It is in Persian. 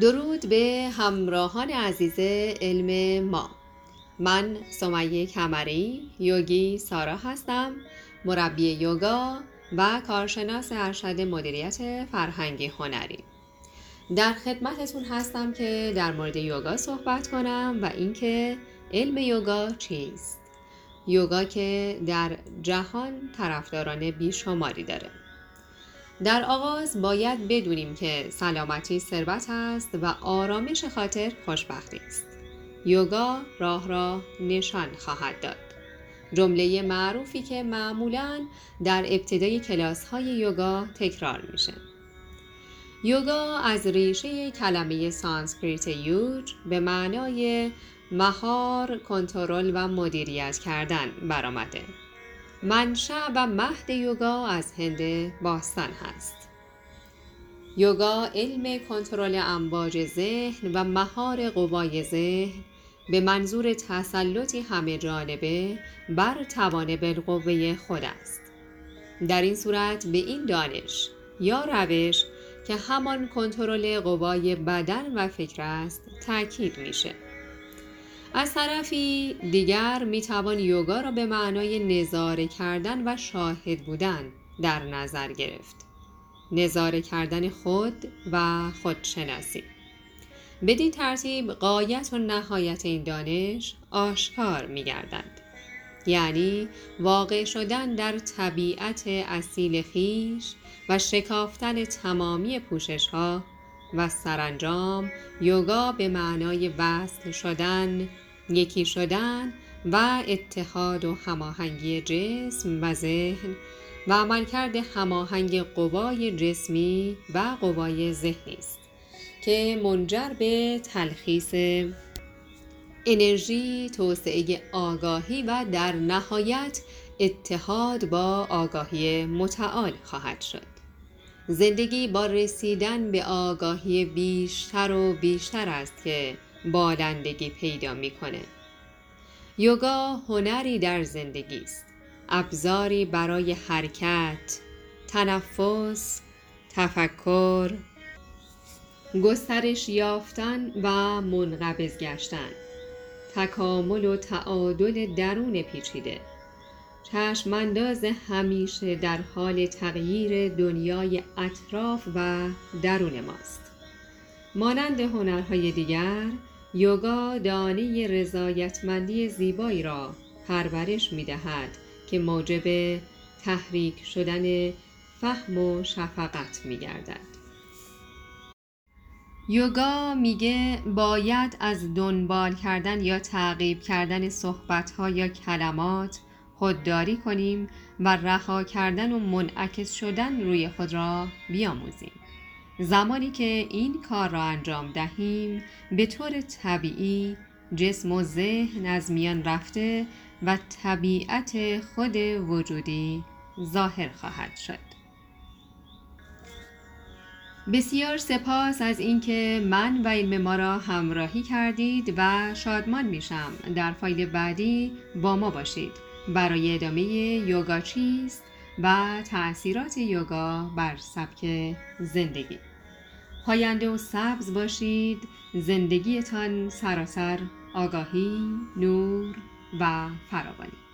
درود به همراهان عزیز علم ما. من سمیه کمری یوگی سارا هستم مربی یوگا و کارشناس ارشد مدیریت فرهنگی هنری. در خدمتتون هستم که در مورد یوگا صحبت کنم و اینکه علم یوگا چیست؟ یوگا که در جهان طرفداران بیشماری داره. در آغاز باید بدونیم که سلامتی ثروت است و آرامش خاطر خوشبختی است. یوگا راه را نشان خواهد داد. جمله معروفی که معمولا در ابتدای کلاس های یوگا تکرار میشه. یوگا از ریشه کلمه سانسکریت یوج به معنای مهار، کنترل و مدیریت کردن برآمده. منشأ و مهد یوگا از هند باستان هست. یوگا علم کنترل امواج ذهن و مهار قوای ذهن به منظور تسلطی همه جانبه بر توان بالقوه خود است. در این صورت به این دانش یا روش که همان کنترل قوای بدن و فکر است تاکید میشه. از طرفی دیگر می‌توان یوگا را به معنای نظاره کردن و شاهد بودن در نظر گرفت. نظاره کردن خود و خودشناسی. بدین ترتیب قایت و نهایت این دانش آشکار می گردند. یعنی واقع شدن در طبیعت اصیل خیش و شکافتن تمامی پوشش ها و سرانجام یوگا به معنای وصل شدن، یکی شدن و اتحاد و هماهنگی جسم و ذهن و عملکرد هماهنگ قوای جسمی و قوای ذهنی است که منجر به تلخیص انرژی، توسعه آگاهی و در نهایت اتحاد با آگاهی متعال خواهد شد. زندگی با رسیدن به آگاهی بیشتر و بیشتر است که بالندگی پیدا می‌کنه. یوگا هنری در زندگی است. ابزاری برای حرکت، تنفس، تفکر، گسترش یافتن و منقبض گشتن تکامل و تعادل درون پیچیده چشمانداز همیشه در حال تغییر دنیای اطراف و درون ماست مانند هنرهای دیگر یوگا دانه رضایتمندی زیبایی را پرورش می دهد که موجب تحریک شدن فهم و شفقت می گردد. یوگا میگه باید از دنبال کردن یا تعقیب کردن صحبتها یا کلمات خودداری کنیم و رها کردن و منعکس شدن روی خود را بیاموزیم. زمانی که این کار را انجام دهیم به طور طبیعی جسم و ذهن از میان رفته و طبیعت خود وجودی ظاهر خواهد شد. بسیار سپاس از اینکه من و علم ما را همراهی کردید و شادمان میشم. در فایل بعدی با ما باشید. برای ادامه یوگا چیست و تأثیرات یوگا بر سبک زندگی. پاینده و سبز باشید. زندگیتان سراسر آگاهی نور و فراوانی.